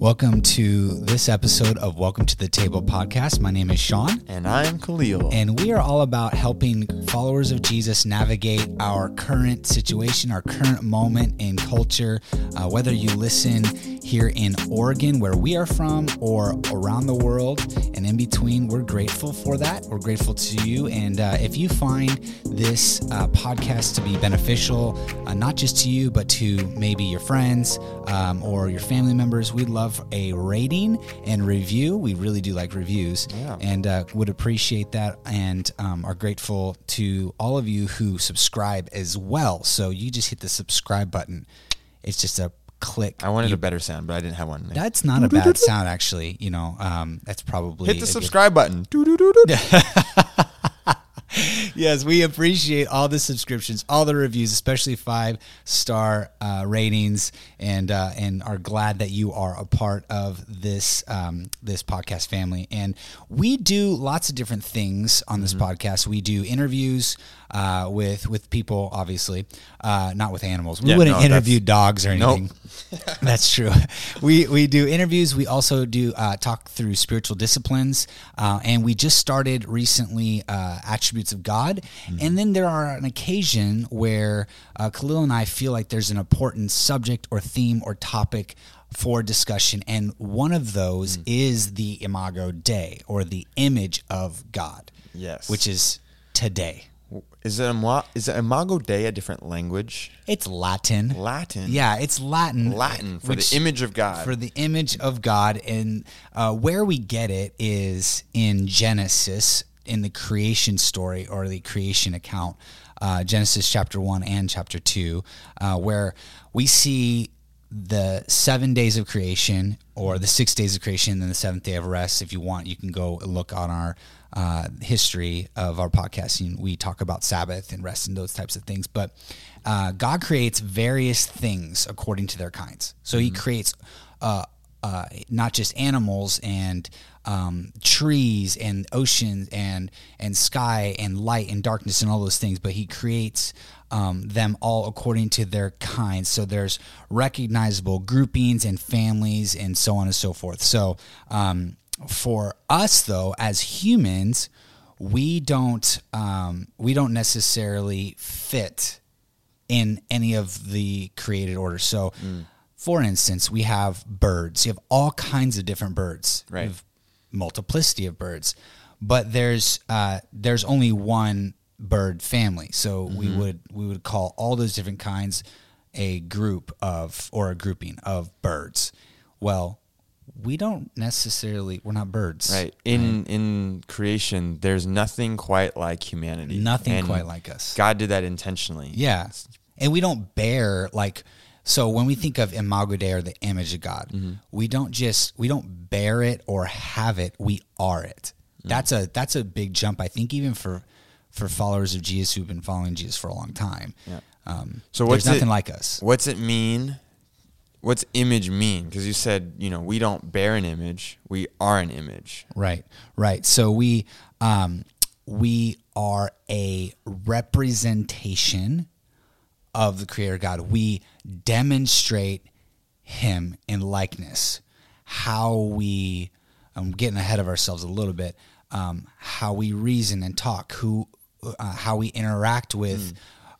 Welcome to this episode of Welcome to the Table podcast. My name is Sean. And I'm Khalil. And we are all about helping followers of Jesus navigate our current situation, our current moment in culture. Uh, whether you listen here in Oregon, where we are from, or around the world and in between, we're grateful for that. We're grateful to you. And uh, if you find this uh, podcast to be beneficial, uh, not just to you, but to maybe your friends um, or your family members, we'd love a rating and review. We really do like reviews Yeah. and uh, would appreciate that and um, are grateful to all of you who subscribe as well. So you just hit the subscribe button. It's just a click. I wanted You- a better sound, but I didn't have one. That's not a bad sound, actually. You know, um, that's probably Hit a the good- subscribe button. Yes, we appreciate all the subscriptions, all the reviews, especially five star uh, ratings, and uh, and are glad that you are a part of this um, this podcast family. And we do lots of different things on this podcast. We do interviews uh, with with people, obviously, uh, not with animals. We Yeah, wouldn't no, interview dogs or Nope. anything. That's true. We we do interviews. We also do uh, talk through spiritual disciplines, uh, and we just started recently uh, attributes of God. And then there are an occasion where uh, Khalil and I feel like there's an important subject or theme or topic for discussion, and one of those is the Imago Dei or the image of God. Yes. which is today. Is it, Ima- is it Imago Dei a different language? It's Latin. Latin. Yeah, it's Latin. Latin for which- the image of God. For the image of God. And uh, where we get it is in Genesis, in the creation story or the creation account, uh, Genesis chapter 1 and chapter 2, uh, where we see the seven days of creation or the six days of creation and then the seventh day of rest. If you want, you can go look on our uh, history of our podcasting. we talk about Sabbath and rest and those types of things. But uh, God creates various things according to their kinds. So He creates uh, uh, not just animals and um, trees and oceans and and sky and light and darkness and all those things, but He creates um, them all according to their kinds. So there's recognizable groupings and families and so on and so forth. So um, for us, though, as humans, we don't um, we don't necessarily fit in any of the created order. So, for instance, we have birds. You have all kinds of different birds. Right. You have multiplicity of birds, but there's uh, there's only one bird family. So we would we would call all those different kinds a group of or a grouping of birds. Well, we don't necessarily we're not birds. Right. In in creation, there's nothing quite like humanity. Nothing And quite like us. God did that intentionally. Yeah. And we don't bear like so when we think of imago Dei or the image of God, Mm-hmm. we don't just we don't bear it or have it, we are it. Mm. That's a that's a big jump I think even for for followers of Jesus who've been following Jesus for a long time. Yeah. Um, So there's what's nothing it- like us. What's it mean? What's image mean? Because you said, you know, we don't bear an image, we are an image. Right, right. So we um, we are a representation of the Creator God. We demonstrate Him in likeness. How we, I'm getting ahead of ourselves a little bit. Um, how we reason and talk, who, uh, how we interact with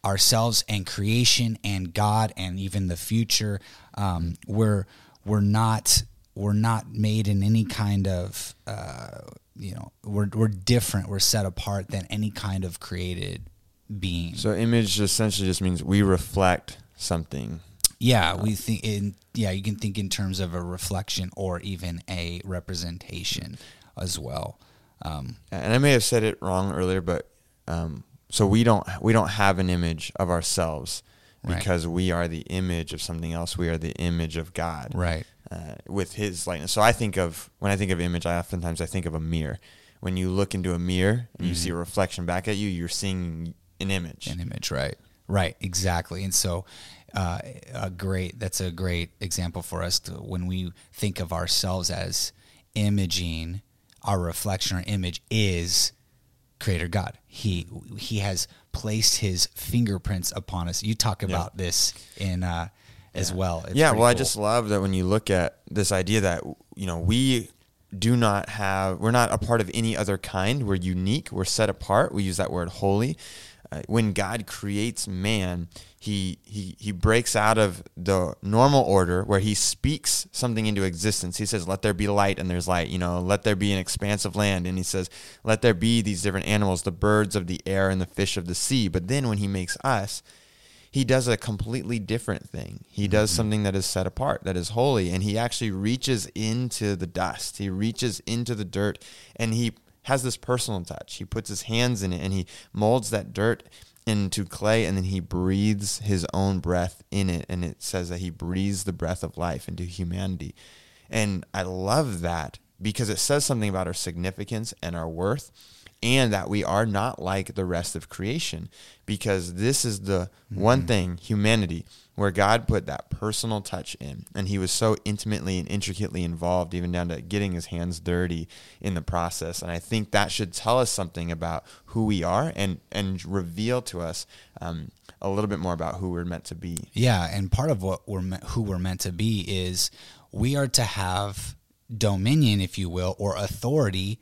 ourselves and creation and God and even the future. Um, we're we're not we're not made in any kind of uh, you know we're we're different. We're set apart than any kind of created being. So image essentially just means we reflect something. yeah, we think in yeah you can think in terms of a reflection or even a representation as well. Um, And I may have said it wrong earlier, but um, so we don't we don't have an image of ourselves Right. because we are the image of something else. We are the image of God, right. Uh, with His likeness. So I think of when I think of image, I oftentimes I think of a mirror. When you look into a mirror and you see a reflection back at you, you're seeing an image. an image right right exactly and so uh, a great that's a great example for us to, when we think of ourselves as imaging our reflection or image is creator god he he has placed his fingerprints upon us you talk about this in uh as well. It's yeah, well, I just love that when you look at this idea that you know we do not have, we're not a part of any other kind. We're unique. We're set apart. We use that word holy. Uh, when God creates man, he he he breaks out of the normal order where he speaks something into existence. He says, "Let there be light," and there's light. You know, let there be an expanse of land, and he says, "Let there be these different animals, the birds of the air and the fish of the sea." But then when he makes us, he does a completely different thing. He does something that is set apart, that is holy, and he actually reaches into the dust. He reaches into the dirt and he has this personal touch. He puts his hands in it and he molds that dirt into clay and then he breathes his own breath in it and it says that he breathes the breath of life into humanity. And I love that because it says something about our significance and our worth and that we are not like the rest of creation because this is the one thing humanity where God put that personal touch in and he was so intimately and intricately involved even down to getting his hands dirty in the process. And I think that should tell us something about who we are and and reveal to us um, a little bit more about who we're meant to be. Yeah, and part of what we're me- who we're meant to be is we are to have dominion, if you will, or authority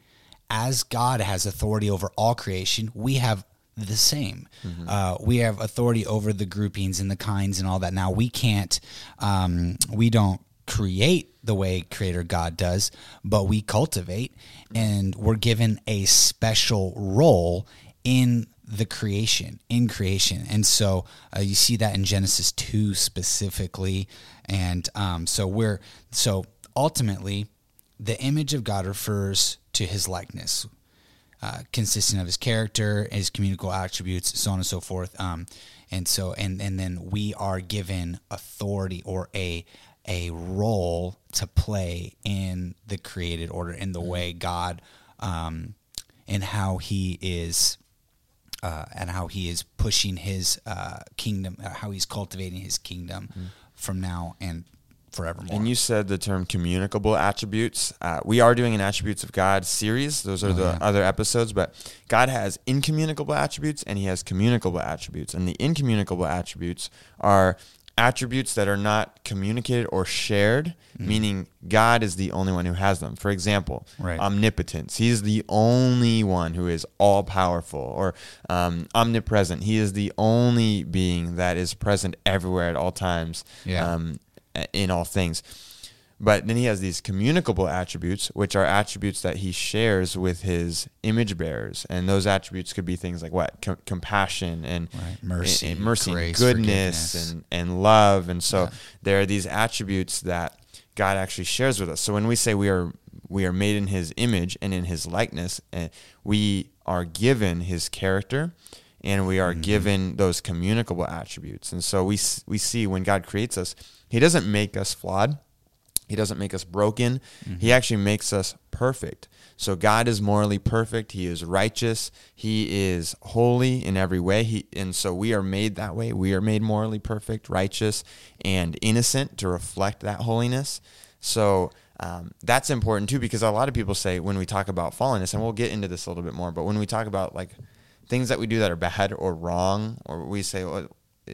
as God has authority over all creation. We have the same. Uh, we have authority over the groupings and the kinds and all that. Now we can't. Um, we don't create the way creator god does but we cultivate and we're given a special role in the creation in creation and so uh, you see that in genesis 2 specifically and um, so we're so ultimately the image of god refers to his likeness uh, consisting of his character his communicable attributes so on and so forth. Um, and so and and then we are given authority or a a role to play in the created order in the way god um, and how he is uh, and how he is pushing his uh, kingdom, uh, how he's cultivating his kingdom from now and forevermore. And you said the term communicable attributes. Uh, we are doing an attributes of God series. Those are the yeah. other episodes. But God has incommunicable attributes and He has communicable attributes. And the incommunicable attributes are attributes that are not communicated or shared, meaning God is the only one who has them. For example, Right. omnipotence. He's the only one who is all powerful, or um, omnipresent. He is the only being that is present everywhere at all times Yeah. um, in all things. But then he has these communicable attributes, which are attributes that he shares with his image bearers, and those attributes could be things like what Com- compassion and Right. Mercy, and, mercy, and goodness, and and love. And so Yeah. there are these attributes that God actually shares with us. So when we say we are we are made in His image and in His likeness, and we are given His character, and we are given those communicable attributes. And so we we see when God creates us, He doesn't make us flawed. He doesn't make us broken. He actually makes us perfect. So God is morally perfect. He is righteous. He is holy in every way. He and so we are made that way. We are made morally perfect, righteous, and innocent to reflect that holiness. So um, that's important too, because a lot of people say when we talk about fallenness, and we'll get into this a little bit more, but when we talk about like things that we do that are bad or wrong, or we say well,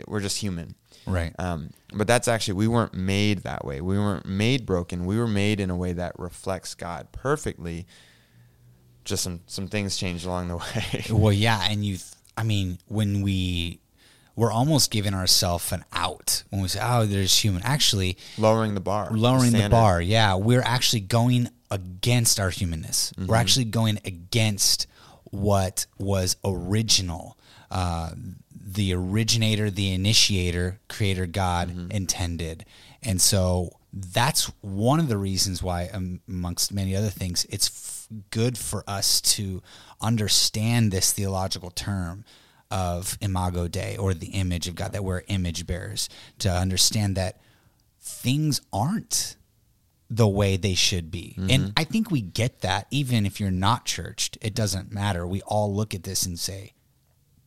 we're just human. right. Um, but that's actually we weren't made that way. We weren't made broken. We were made in a way that reflects God perfectly. Just some some things changed along the way. well, yeah, and you. I mean, when we we're almost giving ourselves an out when we say, "Oh, there's human." Actually, lowering the bar, lowering the standard. bar. Yeah, we're actually going against our humanness. Mm-hmm. We're actually going against what was original. Uh, the originator, the initiator, creator God Mm-hmm. intended. And so that's one of the reasons why, amongst many other things, it's f- good for us to understand this theological term of imago Dei or the image of God, that we're image bearers, to understand that things aren't the way they should be. And mm-hmm. I think we get that even if you're not churched, it doesn't matter. We all look at this and say,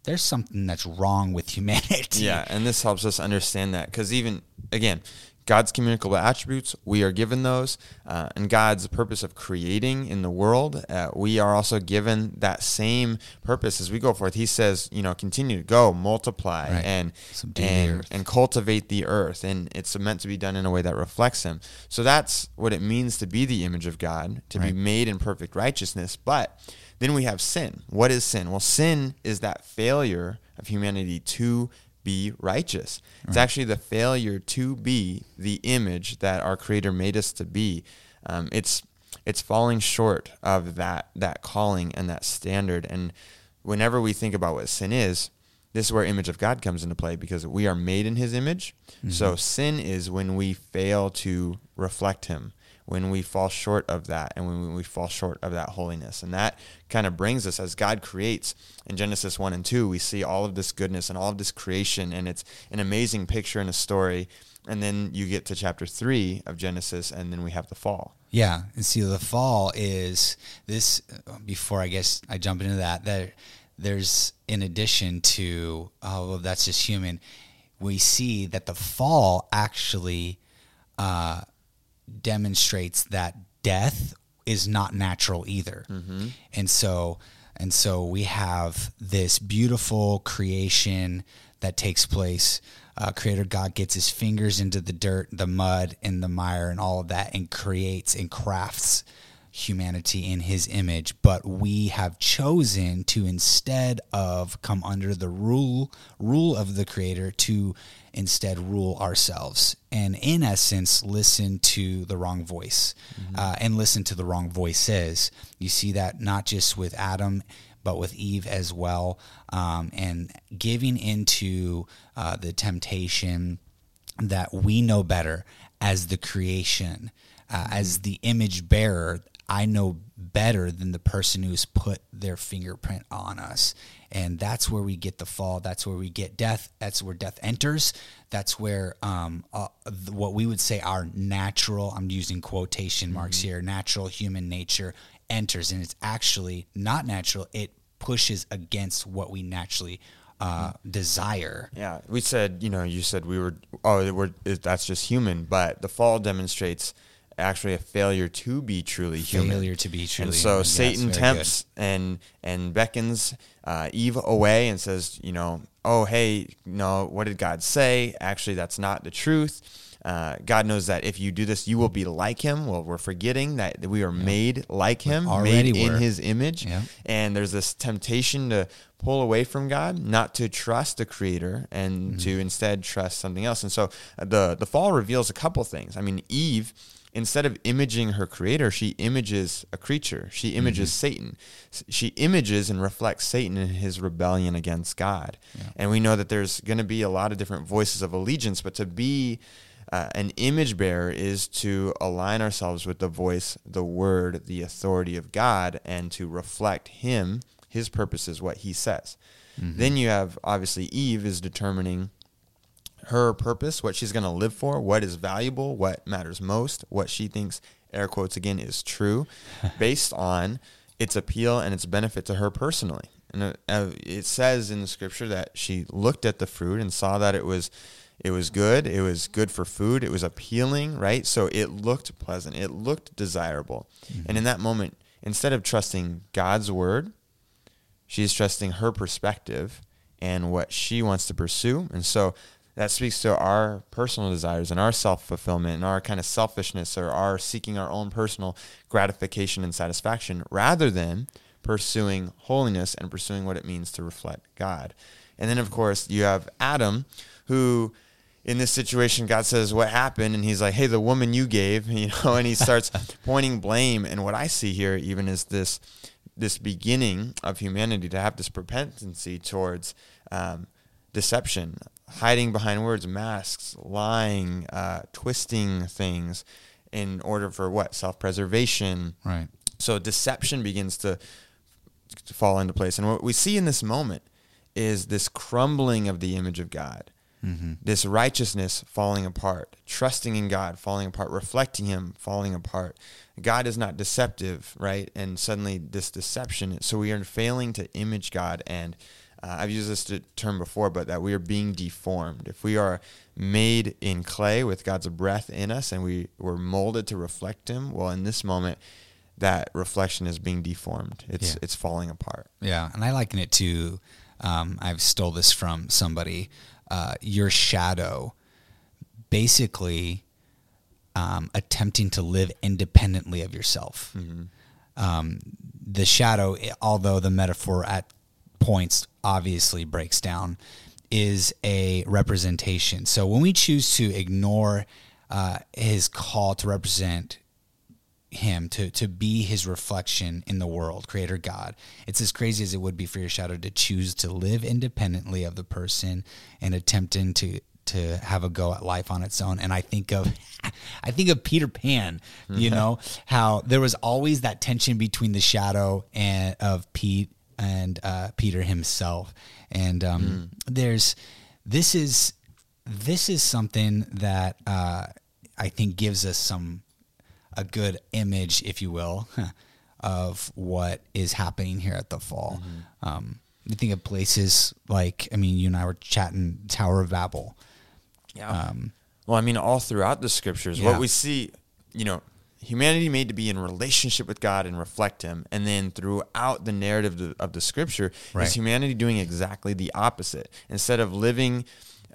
there's something that's wrong with humanity. Yeah, and this helps us understand that because even again, God's communicable attributes, we are given those. Uh, and God's purpose of creating in the world, uh, we are also given that same purpose as we go forth. He says, you know, continue to go, multiply, Right. and and, and cultivate the earth. And it's meant to be done in a way that reflects Him. So that's what it means to be the image of God, to Right. be made in perfect righteousness. But then we have sin. What is sin? Well, sin is that failure of humanity to be righteous. It's actually the failure to be the image that our Creator made us to be. Um, it's it's falling short of that that calling and that standard. And whenever we think about what sin is, this is where image of God comes into play because we are made in His image. So sin is when we fail to reflect Him when we fall short of that and when we fall short of that holiness. And that kind of brings us as God creates in Genesis 1 and 2, we see all of this goodness and all of this creation, and it's an amazing picture and a story. And then you get to chapter 3 of Genesis, and then we have the fall. Yeah, and see, the fall is this. Before I guess I jump into that, there, there's in addition to oh, well, that's just human. We see that the fall actually uh, demonstrates that death is not natural either, and so and so we have this beautiful creation that takes place. Uh, Creator God gets his fingers into the dirt, the mud, and the mire, and all of that, and creates and crafts humanity in his image. But we have chosen to instead of come under the rule rule of the Creator to instead rule ourselves, and in essence, listen to the wrong voice, uh, and listen to the wrong voices. You see that not just with Adam but with Eve as well, um, and giving into uh, the temptation that we know better as the creation, uh, as the image bearer. I know better than the person who's put their fingerprint on us. And that's where we get the fall. That's where we get death. That's where death enters. That's where um, uh, what we would say our natural, I'm using quotation marks here, natural human nature enters. And it's actually not natural. It pushes against what we naturally uh, desire. Yeah, we said, you know, you said we were, oh, we're, that's just human, but the fall demonstrates actually a failure to be truly human. Failure to be truly human. And so human. Satan tempts and and beckons uh, Eve away and says, you know, oh hey, no, what did God say? Actually, that's not the truth. Uh, God knows that if you do this, you will be like Him. Well, we're forgetting that we are made like Him, made in. His image. Yeah. And there's this temptation to pull away from God, not to trust the Creator, and Mm-hmm. to instead trust something else. And so uh, the the fall reveals a couple things. I mean, Eve, instead of imaging her Creator, she images a creature. She images Mm-hmm. Satan. She images and reflects Satan in his rebellion against God. And we know that there's going to be a lot of different voices of allegiance, but to be uh, an image bearer is to align ourselves with the voice, the word, the authority of God, and to reflect Him, His purposes, what He says. Then you have obviously Eve is determining her purpose, what she's going to live for, what is valuable, what matters most, what she thinks, air quotes again, is true, based on its appeal and its benefit to her personally. And uh, uh, it says in the scripture that she looked at the fruit and saw that it was it was good, it was good for food, it was appealing, right? So it looked pleasant, it looked desirable. And in that moment, instead of trusting God's word, she's trusting her perspective and what she wants to pursue. And so that speaks to our personal desires and our self fulfillment and our kind of selfishness or our seeking our own personal gratification and satisfaction rather than pursuing holiness and pursuing what it means to reflect God. And then, of course, you have Adam, who in this situation, God says, What happened? And he's like, Hey, the woman you gave, you know, and he starts pointing blame. And what I see here, even, is this this beginning of humanity to have this propensity towards um, deception, hiding behind words, masks, lying, uh, twisting things in order for what? Self preservation. Right. So deception begins to, to fall into place. And what we see in this moment is this crumbling of the image of God, this righteousness falling apart, trusting in God falling apart, reflecting Him falling apart. God is not deceptive, right? And suddenly this deception. So we are failing to image God and uh, I've used this term before, but that we are being deformed. If we are made in clay with God's breath in us and we were molded to reflect Him, well, in this moment, that reflection is being deformed. It's Yeah. it's falling apart. Yeah, and I liken it to um, I've stole this from somebody. Uh, your shadow, basically, um, attempting to live independently of yourself. Um, the shadow, although the metaphor at points obviously breaks down, is a representation. So when we choose to ignore uh, his call to represent him to to be his reflection in the world creator god it's as crazy as it would be for your shadow to choose to live independently of the person and attempting to to have a go at life on its own and i think of i think of peter pan you know how there was always that tension between the shadow and of pete and uh, peter himself and um, there's this is this is something that uh, i think gives us some a good image, if you will, of what is happening here at the fall. Um, you think of places like, I mean, you and I were chatting Tower of Babel. Yeah. Um, Well, I mean, all throughout the scriptures, Yeah. what we see, you know, humanity made to be in relationship with God and reflect Him, and then throughout the narrative of the, of the scripture, Right. is humanity doing exactly the opposite. Instead of living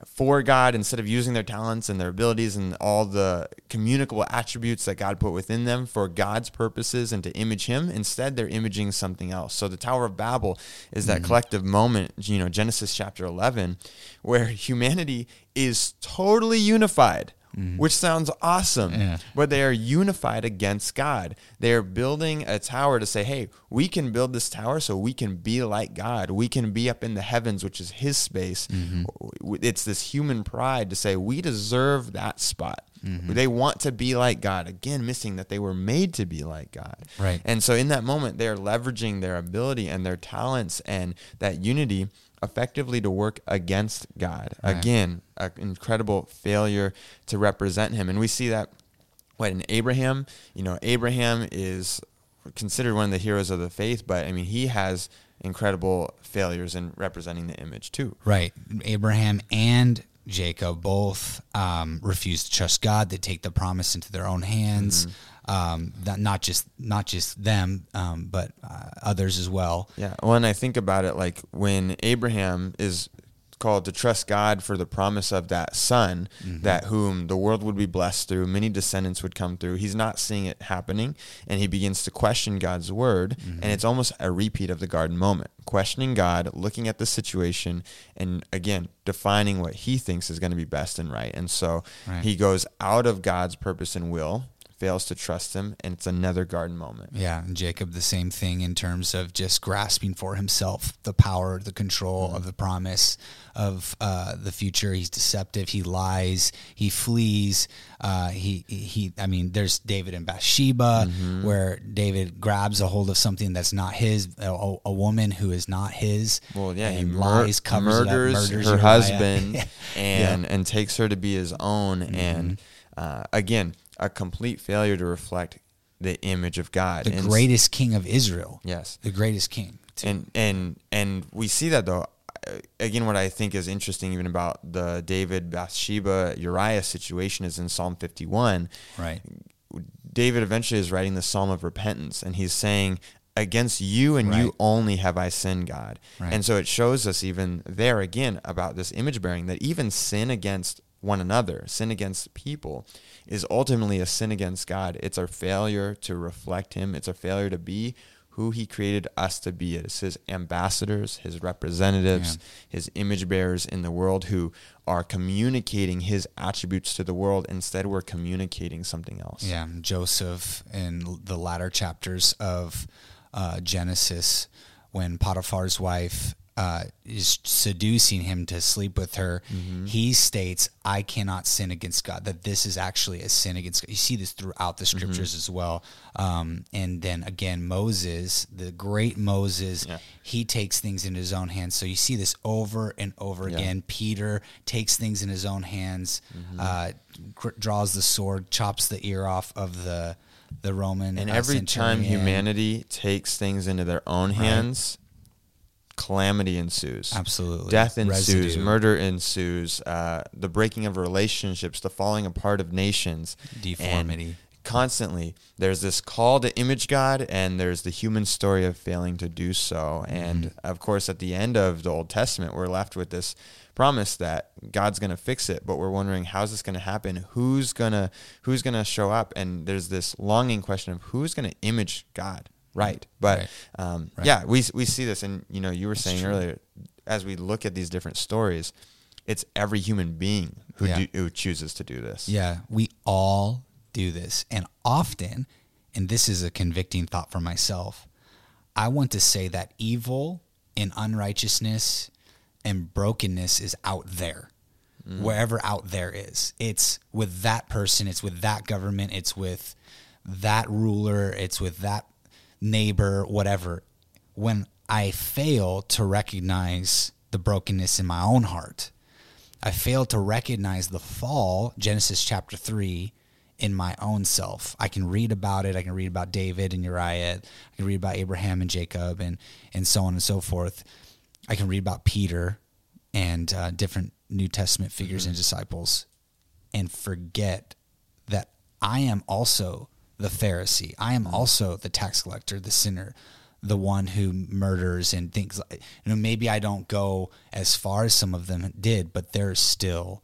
for God, instead of using their talents and their abilities and all the communicable attributes that God put within them for God's purposes and to image Him, instead they're imaging something else. So the Tower of Babel is Mm-hmm. that collective moment, you know, Genesis chapter 11, where humanity is totally unified. Which sounds awesome, Mm-hmm. Yeah. but they are unified against God. They are building a tower to say, hey, we can build this tower so we can be like God. We can be up in the heavens, which is His space. Mm-hmm. It's this human pride to say, we deserve that spot. Mm-hmm. They want to be like God. Again, missing that they were made to be like God. Right. And so in that moment, they're leveraging their ability and their talents and that unity effectively to work against God. Right. Again, an incredible failure to represent him. And we see that what in Abraham, you know, Abraham is considered one of the heroes of the faith, but I mean, he has incredible failures in representing the image too. Right. Abraham and Jacob both um, refused to trust God. They take the promise into their own hands. Um, that not just not just them, um, but uh, others as well. Yeah. When I think about it, like when Abraham is called to trust God for the promise of that son, mm-hmm. that whom the world would be blessed through, many descendants would come through. He's not seeing it happening, and he begins to question God's word, and mm-hmm. it's almost a repeat of the garden moment, questioning God, looking at the situation, and again defining what he thinks is going to be best and right. And so Right. he goes out of God's purpose and will. Fails to trust him, and it's another garden moment. Yeah, and Jacob the same thing in terms of just grasping for himself the power, the control of the promise of uh, the future. He's deceptive. He lies. He flees. Uh, he he. I mean, there's David and Bathsheba, where David grabs a hold of something that's not his, a, a woman who is not his. Well, yeah, he mur- lies, covers it up, murders, murders her Uriah. husband and and takes her to be his own. And uh, again, a complete failure to reflect the image of God. the And greatest king of Israel. Yes. the greatest king. and and and we see that though. uh, Again, what I think is interesting, even about the David Bathsheba Uriah situation, is in Psalm fifty-one. Right. David eventually is writing the Psalm of repentance, and he's saying, "Against you and Right. you only have I sinned, God." Right. And so it shows us even there again about this image bearing that even sin against one another, sin against people, is ultimately a sin against God. It's our failure to reflect Him. It's our failure to be who He created us to be. It's His ambassadors, His representatives, His image bearers in the world who are communicating His attributes to the world. Instead, we're communicating something else. Yeah, Joseph in the latter chapters of uh, Genesis, when Potiphar's wife uh, is seducing him to sleep with her, he states, "I cannot sin against God." That this is actually a sin against God. You see this throughout the scriptures as well. Um, and then again, Moses, the great Moses, Yeah. he takes things in his own hands. So you see this over and over Yeah. again. Peter takes things in his own hands, Mm-hmm. uh, gr- draws the sword, chops the ear off of the the Roman. And uh, every time humanity takes things into their own hands, calamity ensues. Absolutely. Death ensues, Residue. murder ensues, uh, the breaking of relationships, the falling apart of nations, and Deformity. constantly, there's this call to image God, and there's the human story of failing to do so. Mm-hmm. And of course, at the end of the Old Testament, we're left with this promise that God's going to fix it, but we're wondering how's this going to happen? Who's gonna Who's gonna show up? And there's this longing question of who's going to image God, right? But Right. um, Right. yeah, we we see this, and you know, you were saying earlier, as we look at these different stories, it's every human being who Yeah. do, who chooses to do this. Yeah, we all do this. And often, and this is a convicting thought for myself, I want to say that evil and unrighteousness and brokenness is out there. Wherever out there is. It's with that person, it's with that government, it's with that ruler, it's with that neighbor, whatever. When I fail to recognize the brokenness in my own heart, I fail to recognize the fall, Genesis chapter 3, in my own self. I can read about it. I can read about David and Uriah. I can read about Abraham and Jacob and, and so on and so forth. I can read about Peter and uh, different New Testament figures and disciples and forget that I am also the Pharisee. I am also the tax collector, the sinner, the one who murders and things like you know maybe I don't go as far as some of them did, but there's still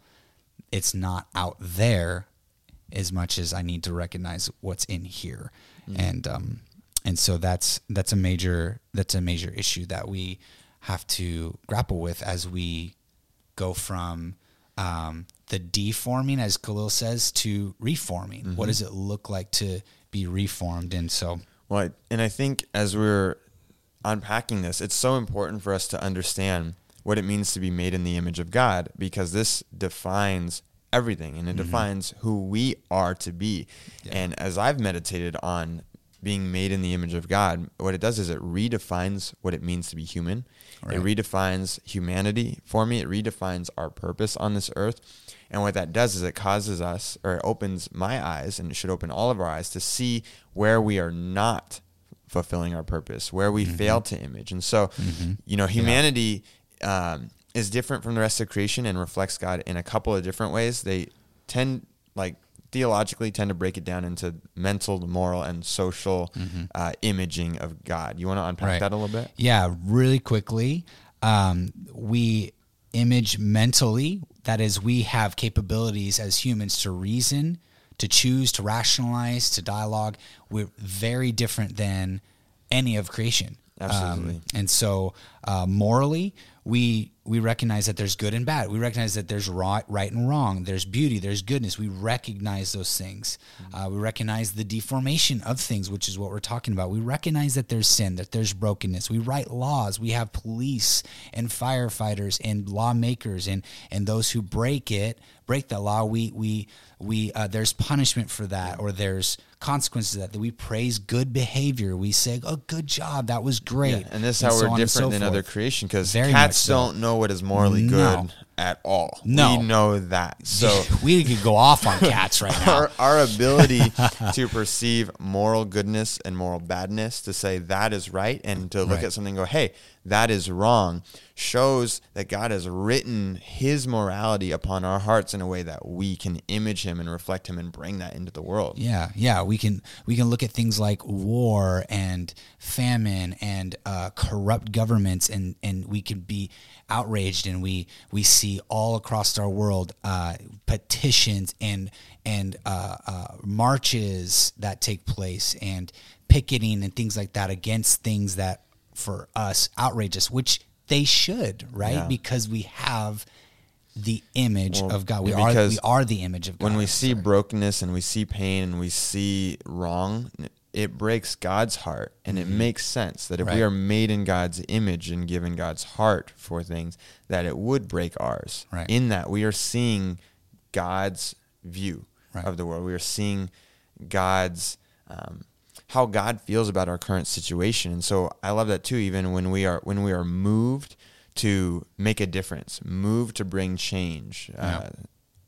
it's not out there as much as I need to recognize what's in here. And um and so that's that's a major that's a major issue that we have to grapple with as we go from um, the deforming, as Khalil says, to reforming. What does it look like to be reformed? And so, Well, and I think as we're unpacking this, it's so important for us to understand what it means to be made in the image of God because this defines everything and it defines who we are to be. And as I've meditated on being made in the image of God, what it does is it redefines what it means to be human. It redefines humanity for me. It redefines our purpose on this earth. And what that does is it causes us, or it opens my eyes, and it should open all of our eyes to see where we are not fulfilling our purpose, where we fail to image. And so, you know, humanity um, is different from the rest of creation and reflects God in a couple of different ways. They tend, like, theologically tend to break it down into mental, moral, and social uh, imaging of God. You want to unpack Right. that a little bit? yeah, really quickly, um, we image mentally. That is, we have capabilities as humans to reason, to choose, to rationalize, to dialogue. We're very different than any of creation. Um, Absolutely. and so, uh, morally, we we recognize that there's good and bad. We recognize that there's right, right and wrong. There's beauty. There's goodness. We recognize those things. Uh, we recognize the deformation of things, which is what we're talking about. We recognize that there's sin, that there's brokenness. We write laws. We have police and firefighters and lawmakers and and those who break it, break the law. We we we uh, there's punishment for that, or there's consequences of that. That we praise good behavior. We say, "Oh, good job. That was great." And this is how so we're different so than forth. other creation because cats so. don't know what is morally No. good at all. No. We know that. So we could go off on cats right now. our, our ability to perceive moral goodness and moral badness, to say that is right, and to look Right. at something and go, hey, that is wrong, shows that God has written his morality upon our hearts in a way that we can image him and reflect him and bring that into the world. Yeah, yeah, we can we can look at things like war and famine and uh, corrupt governments, and and we can be outraged, and we we see all across our world uh, petitions and and uh, uh, marches that take place, and picketing and things like that against things that for us outrageous, which they should, right? Yeah. Because we have the image Well, of God. We are we are the image of God. when we see sorry. brokenness and we see pain and we see wrong, it breaks God's heart. And it makes sense that if we Mm-hmm. Are made in God's image and given God's heart for things, that it would break ours. Right. In that we are seeing God's view Right. of the world. We are seeing God's um, how God feels about our current situation. And so I love that too, even when we are when we are moved to make a difference, moved to bring change. Uh,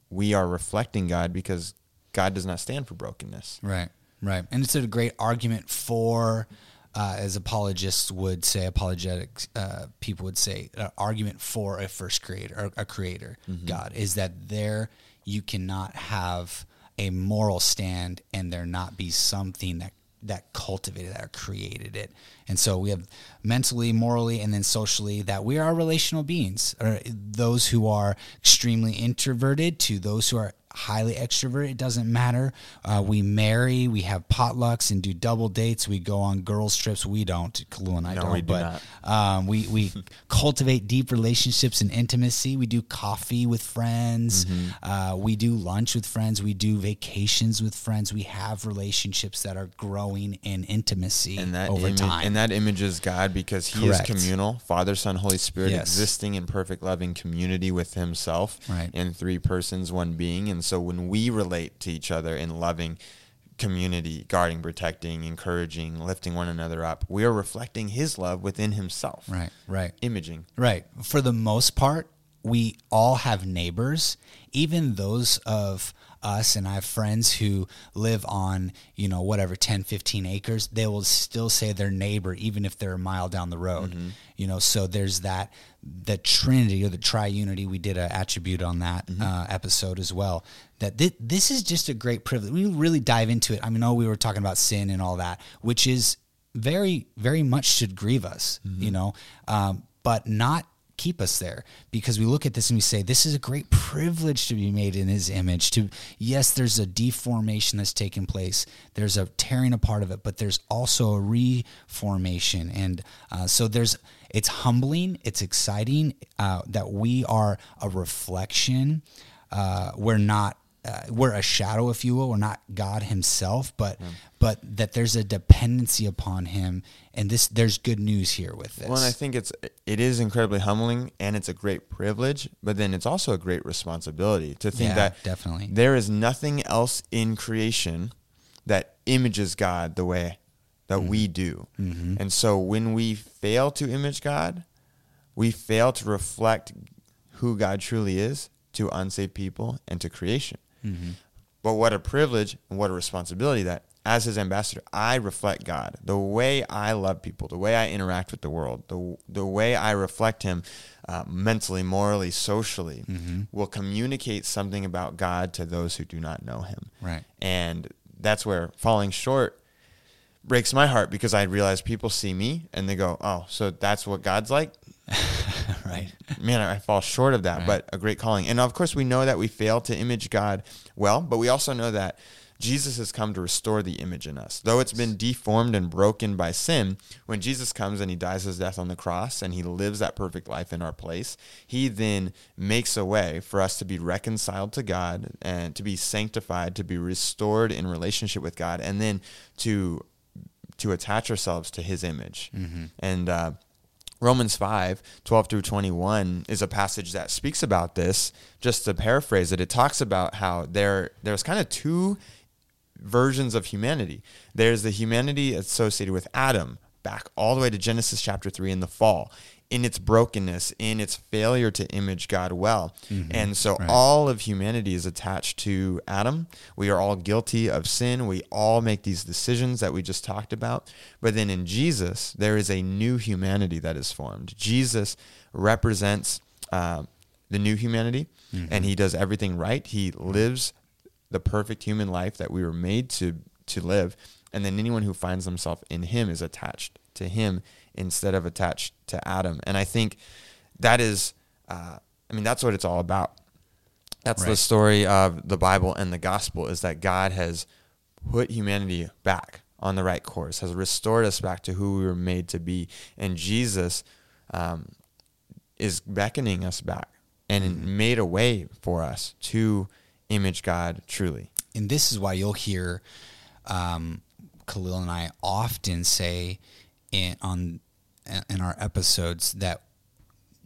we are reflecting God because God does not stand for brokenness. Right, right. And it's a great argument for uh, as apologists would say, apologetic uh, people would say, an argument for a first creator, a creator, God, is that there you cannot have a moral stand and there not be something that that cultivated that or created it. And so we have mentally, morally, and then socially that we are relational beings. Or those who are extremely introverted to those who are highly extroverted. It doesn't matter. Uh, we marry, we have potlucks and do double dates. We go on girls trips. We don't. Khalil and I No, don't. we do but um, we we cultivate deep relationships and intimacy. We do coffee with friends. Mm-hmm. Uh, we do lunch with friends. We do vacations with friends. We have relationships that are growing in intimacy and that over ima- time. and that image is God because He Correct. is communal, Father, Son, Holy Spirit, Yes. existing in perfect loving community with Himself, Right. in three persons, one being. And so when we relate to each other in loving community, guarding, protecting, encouraging, lifting one another up, we are reflecting His love within Himself, right, right. Imaging. Right. For the most part, we all have neighbors, even those of us and I have friends who live on, you know, whatever 10, 15 acres, they will still say their neighbor even if they're a mile down the road. Mm-hmm. You know, so there's that the trinity or the triunity we did an attribute on that uh, episode as well that thi- this is just a great privilege. We really dive into it. I mean oh we were talking about sin and all that which is very very much should grieve us you know? Um, but not keep us there because we look at this and we say this is a great privilege to be made in his image to yes there's a deformation that's taken place there's a tearing apart of it but there's also a reformation. And uh, so there's it's humbling it's exciting uh, that we are a reflection uh, we're not uh, we're a shadow, if you will. We're not God Himself, but but that there's a dependency upon Him, and this there's good news here with this. Well, and I think it's it is incredibly humbling and it's a great privilege, but then it's also a great responsibility to think Yeah, that definitely. there is nothing else in creation that images God the way that we Mm-hmm. do. And so when we fail to image God, we fail to reflect who God truly is to unsaved people and to creation. Mm-hmm. But what a privilege and what a responsibility that as his ambassador, I reflect God. The way I love people, the way I interact with the world, the, the way I reflect him uh, mentally, morally, socially, Mm-hmm. will communicate something about God to those who do not know him. Right. And that's where falling short breaks my heart because I realize people see me and they go, oh, so that's what God's like? right, man, I fall short of that, Right. but a great calling. And of course, we know that we fail to image God well, but we also know that Jesus has come to restore the image in us. Though it's been deformed and broken by sin, when Jesus comes and he dies his death on the cross and he lives that perfect life in our place, he then makes a way for us to be reconciled to God and to be sanctified, to be restored in relationship with God, and then to to attach ourselves to his image. And uh, Romans 5, 12 through 21 is a passage that speaks about this. Just to paraphrase it, it talks about how there there's kind of two versions of humanity. There's the humanity associated with Adam, back all the way to Genesis chapter 3 in the fall, in its brokenness, in its failure to image God well. And so Right. all of humanity is attached to Adam. We are all guilty of sin. We all make these decisions that we just talked about. But then in Jesus, there is a new humanity that is formed. Jesus represents uh, the new humanity, and he does everything right. He lives the perfect human life that we were made to to live and then anyone who finds themselves in him is attached to him instead of attached to adam. And i think that is uh, i mean that's what it's all about. That's the story of the bible and the gospel is that god has put humanity back on the right course has restored us back to who we were made to be. And jesus um, is beckoning us back and made a way for us to image god truly. And this is why you'll hear um, Khalil and I often say in on in our episodes that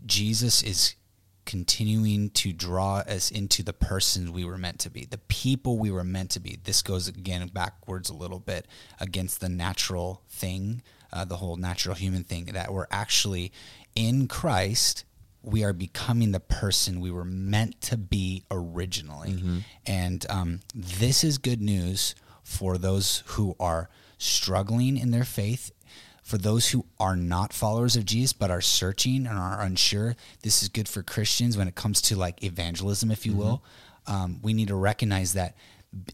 Jesus is continuing to draw us into the person we were meant to be, the people we were meant to be. This goes again backwards a little bit against the natural thing, uh, the whole natural human thing, that we're actually in Christ. We are becoming the person we were meant to be originally. And um, this is good news for those who are struggling in their faith for those who are not followers of Jesus but are searching and are unsure, this is good for Christians when it comes to like evangelism, if you mm-hmm. will. Um, we need to recognize that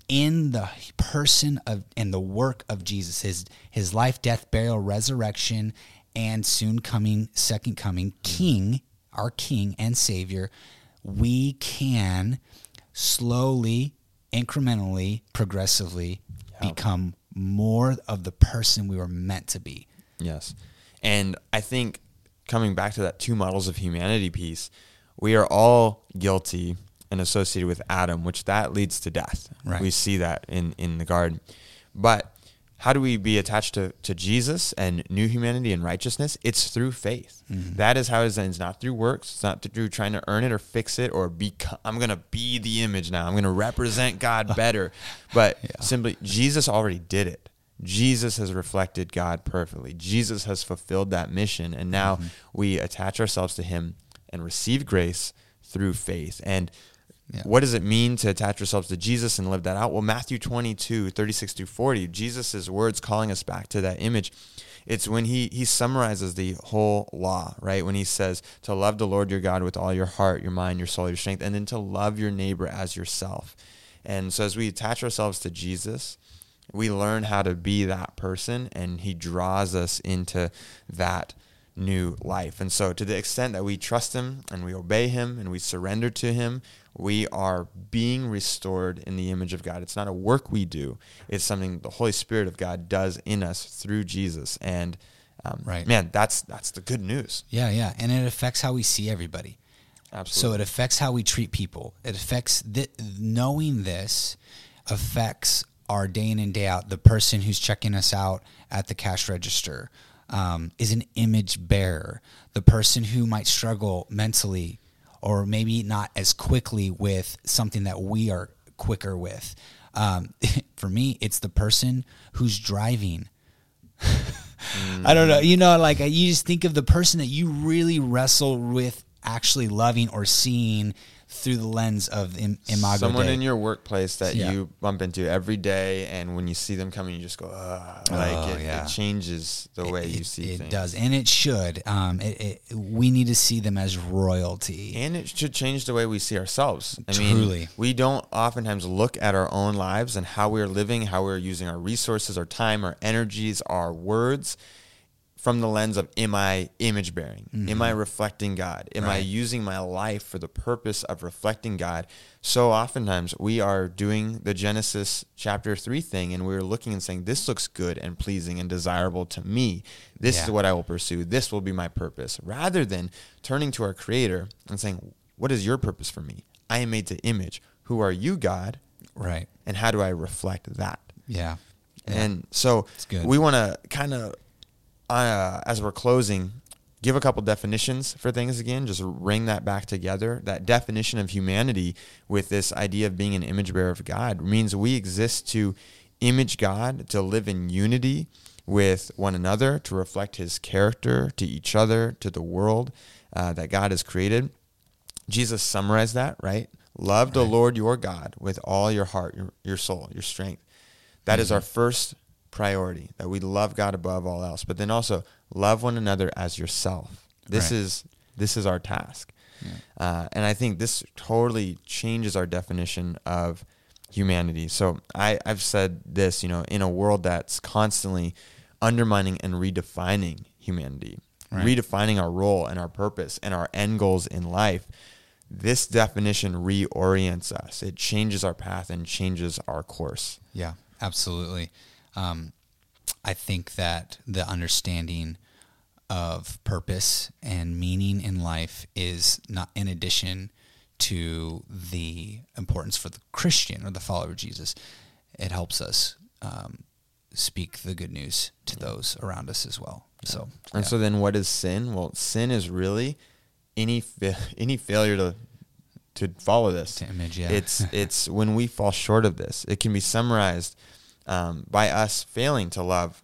in the person of and the work of Jesus, his his life, death, burial, resurrection, and soon coming second coming King, our King and Savior, we can slowly, incrementally, progressively become more of the person we were meant to be. Yes. And I think coming back to that two models of humanity piece, we are all guilty and associated with Adam, which that leads to death. Right. We see that in, in the garden. But how do we be attached to, to Jesus and new humanity and righteousness? It's through faith. Mm-hmm. That is how it ends. Not through works. It's not through trying to earn it or fix it or be. I'm going to be the image now. I'm going to represent God better. But yeah. simply, Jesus already did it. Jesus has reflected God perfectly. Jesus has fulfilled that mission. And now mm-hmm. we attach ourselves to him and receive grace through faith. And yeah. What does it mean to attach ourselves to Jesus and live that out? Well, Matthew 22, 36 through 40, Jesus' words calling us back to that image. It's when he, he summarizes the whole law, right? When he says to love the Lord your God with all your heart, your mind, your soul, your strength, and then to love your neighbor as yourself. And so as we attach ourselves to Jesus, we learn how to be that person, and he draws us into that new life. And so, to the extent that we trust Him and we obey Him and we surrender to Him, we are being restored in the image of God. It's not a work we do, it's something the Holy Spirit of God does in us through Jesus. And um, right. man, that's that's the good news. Yeah, yeah. And it affects how we see everybody. Absolutely. So it affects how we treat people. It affects th- knowing this affects our day in and day out. The person who's checking us out at the cash register, um, is an image bearer. The person who might struggle mentally or maybe not as quickly with something that we are quicker with. Um, for me, it's the person who's driving. mm. I don't know. You know, like you just think of the person that you really wrestle with actually loving or seeing through the lens of Im- Imago Someone in your workplace that yeah. you bump into every day, and when you see them coming, you just go, Ugh. like oh, it, yeah. it, changes the way it, you see it things. It does, and it should. Um, it, we need to see them as royalty, and it should change the way we see ourselves. I Truly. mean, we don't oftentimes look at our own lives and how we are living, how we are using our resources, our time, our energies, our words from the lens of am I image bearing? Mm-hmm. Am I reflecting God? Am right. I using my life for the purpose of reflecting God? So oftentimes we are doing the Genesis chapter 3 thing and we're looking and saying, This looks good and pleasing and desirable to me. This yeah. is what I will pursue. This will be my purpose. Rather than turning to our Creator and saying, What is your purpose for me? I am made to image. Who are you, God? Right. And how do I reflect that? Yeah. And so we want to kind of uh, as we're closing, give a couple definitions for things again. Just ring that back together. That definition of humanity with this idea of being an image bearer of God means we exist to image God, to live in unity with one another, to reflect His character to each other, to the world uh, that God has created. Jesus summarized that, right? Love right. the Lord your God with all your heart, your, your soul, your strength. That mm-hmm. is our first priority that we love God above all else, but then also love one another as yourself. This right. is this is our task, yeah. uh, and I think this totally changes our definition of humanity. So I, I've said this, you know, in a world that's constantly undermining and redefining humanity, right. redefining our role and our purpose and our end goals in life. This definition reorients us. It changes our path and changes our course. Yeah, absolutely um, I think that the understanding of purpose and meaning in life is not in addition to the importance for the Christian or the follower of Jesus. It helps us um, speak the good news to those around us as well. So, and yeah. so then, what is sin? Well, sin is really any fa- any failure to to follow this. To image, yeah. It's it's when we fall short of this. It can be summarized um, by us failing to love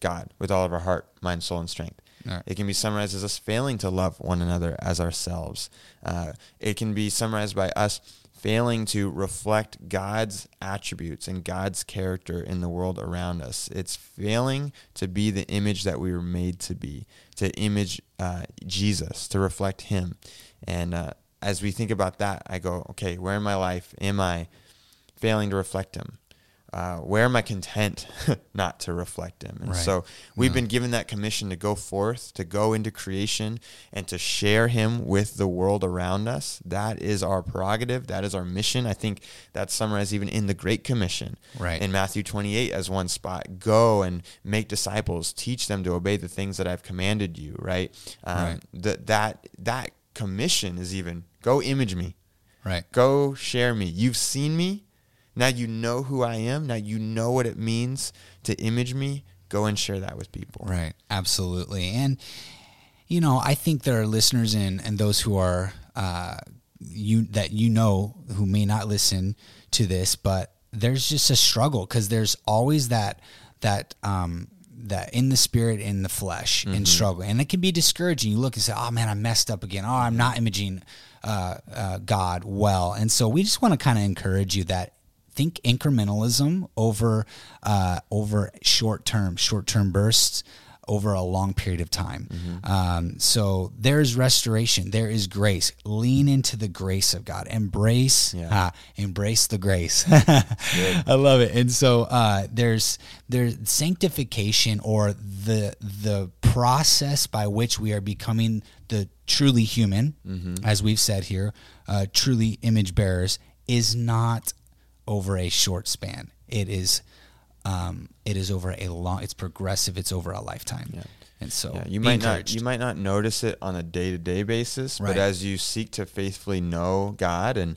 God with all of our heart, mind, soul, and strength. Right. It can be summarized as us failing to love one another as ourselves. Uh, it can be summarized by us failing to reflect God's attributes and God's character in the world around us. It's failing to be the image that we were made to be, to image uh, Jesus, to reflect Him. And uh, as we think about that, I go, okay, where in my life am I failing to reflect Him? Uh, where am I content not to reflect Him? And right. so we've been given that commission to go forth, to go into creation, and to share Him with the world around us. That is our prerogative. That is our mission. I think that's summarized even in the Great Commission, right. in Matthew 28 as one spot. Go and make disciples, teach them to obey the things that I've commanded you. Right. Um, right. That that that commission is even go image me. Right. Go share me. You've seen me now you know who I am. Now you know what it means to image me. Go and share that with people. Right. Absolutely. And, you know, I think there are listeners and, and those who are, uh, you that you know who may not listen to this, but there's just a struggle because there's always that that um, that in the spirit, in the flesh, mm-hmm. in struggle, and it can be discouraging. You look and say, "Oh man, I messed up again. Oh, I'm not imaging uh, uh, God well." And so we just want to kind of encourage you that think incrementalism over uh, over short term short term bursts over a long period of time. Mm-hmm. Um, so there's restoration. There is grace. Lean into the grace of God. Embrace, yeah. uh, embrace the grace. I love it. And so uh, there's there's sanctification or the the process by which we are becoming the truly human, mm-hmm. as we've said here, uh, truly image bearers, is not over a short span. It is um, it is over a long. It's progressive. It's over a lifetime. Yeah. And so yeah, you might encouraged. not you might not notice it on a day to day basis, right. but as you seek to faithfully know God and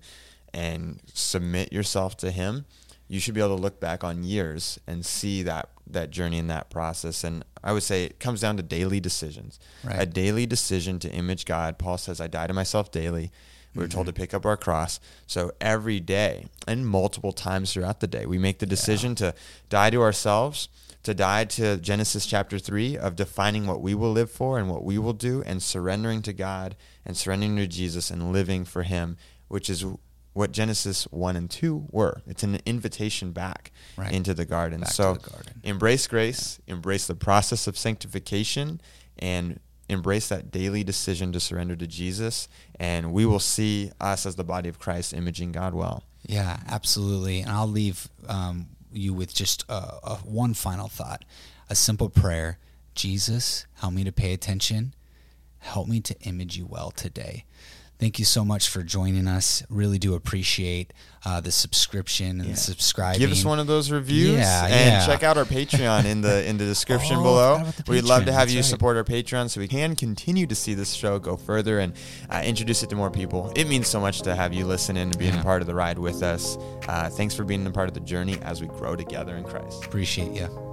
and submit yourself to Him, you should be able to look back on years and see that that journey and that process. And I would say it comes down to daily decisions. Right. A daily decision to image God. Paul says, "I die to myself daily." We were mm-hmm. told to pick up our cross. So every day and multiple times throughout the day, we make the decision yeah. to die to ourselves, to die to Genesis chapter 3 of defining what we will live for and what we will do and surrendering to God and surrendering to Jesus and living for Him, which is what Genesis 1 and 2 were. It's an invitation back right. into the garden. Back so the garden. embrace grace, yeah. embrace the process of sanctification, and embrace that daily decision to surrender to Jesus, and we will see us as the body of Christ imaging God well. Yeah, absolutely. And I'll leave um, you with just a, a one final thought, a simple prayer. Jesus, help me to pay attention. Help me to image you well today. Thank you so much for joining us. Really do appreciate uh, the subscription and yeah. the subscribing. Give us one of those reviews. Yeah, and yeah. check out our Patreon in the in the description oh, below. We'd love to have That's you right. support our Patreon so we can continue to see this show go further and uh, introduce it to more people. It means so much to have you listen in and being yeah. a part of the ride with us. Uh, thanks for being a part of the journey as we grow together in Christ. Appreciate you.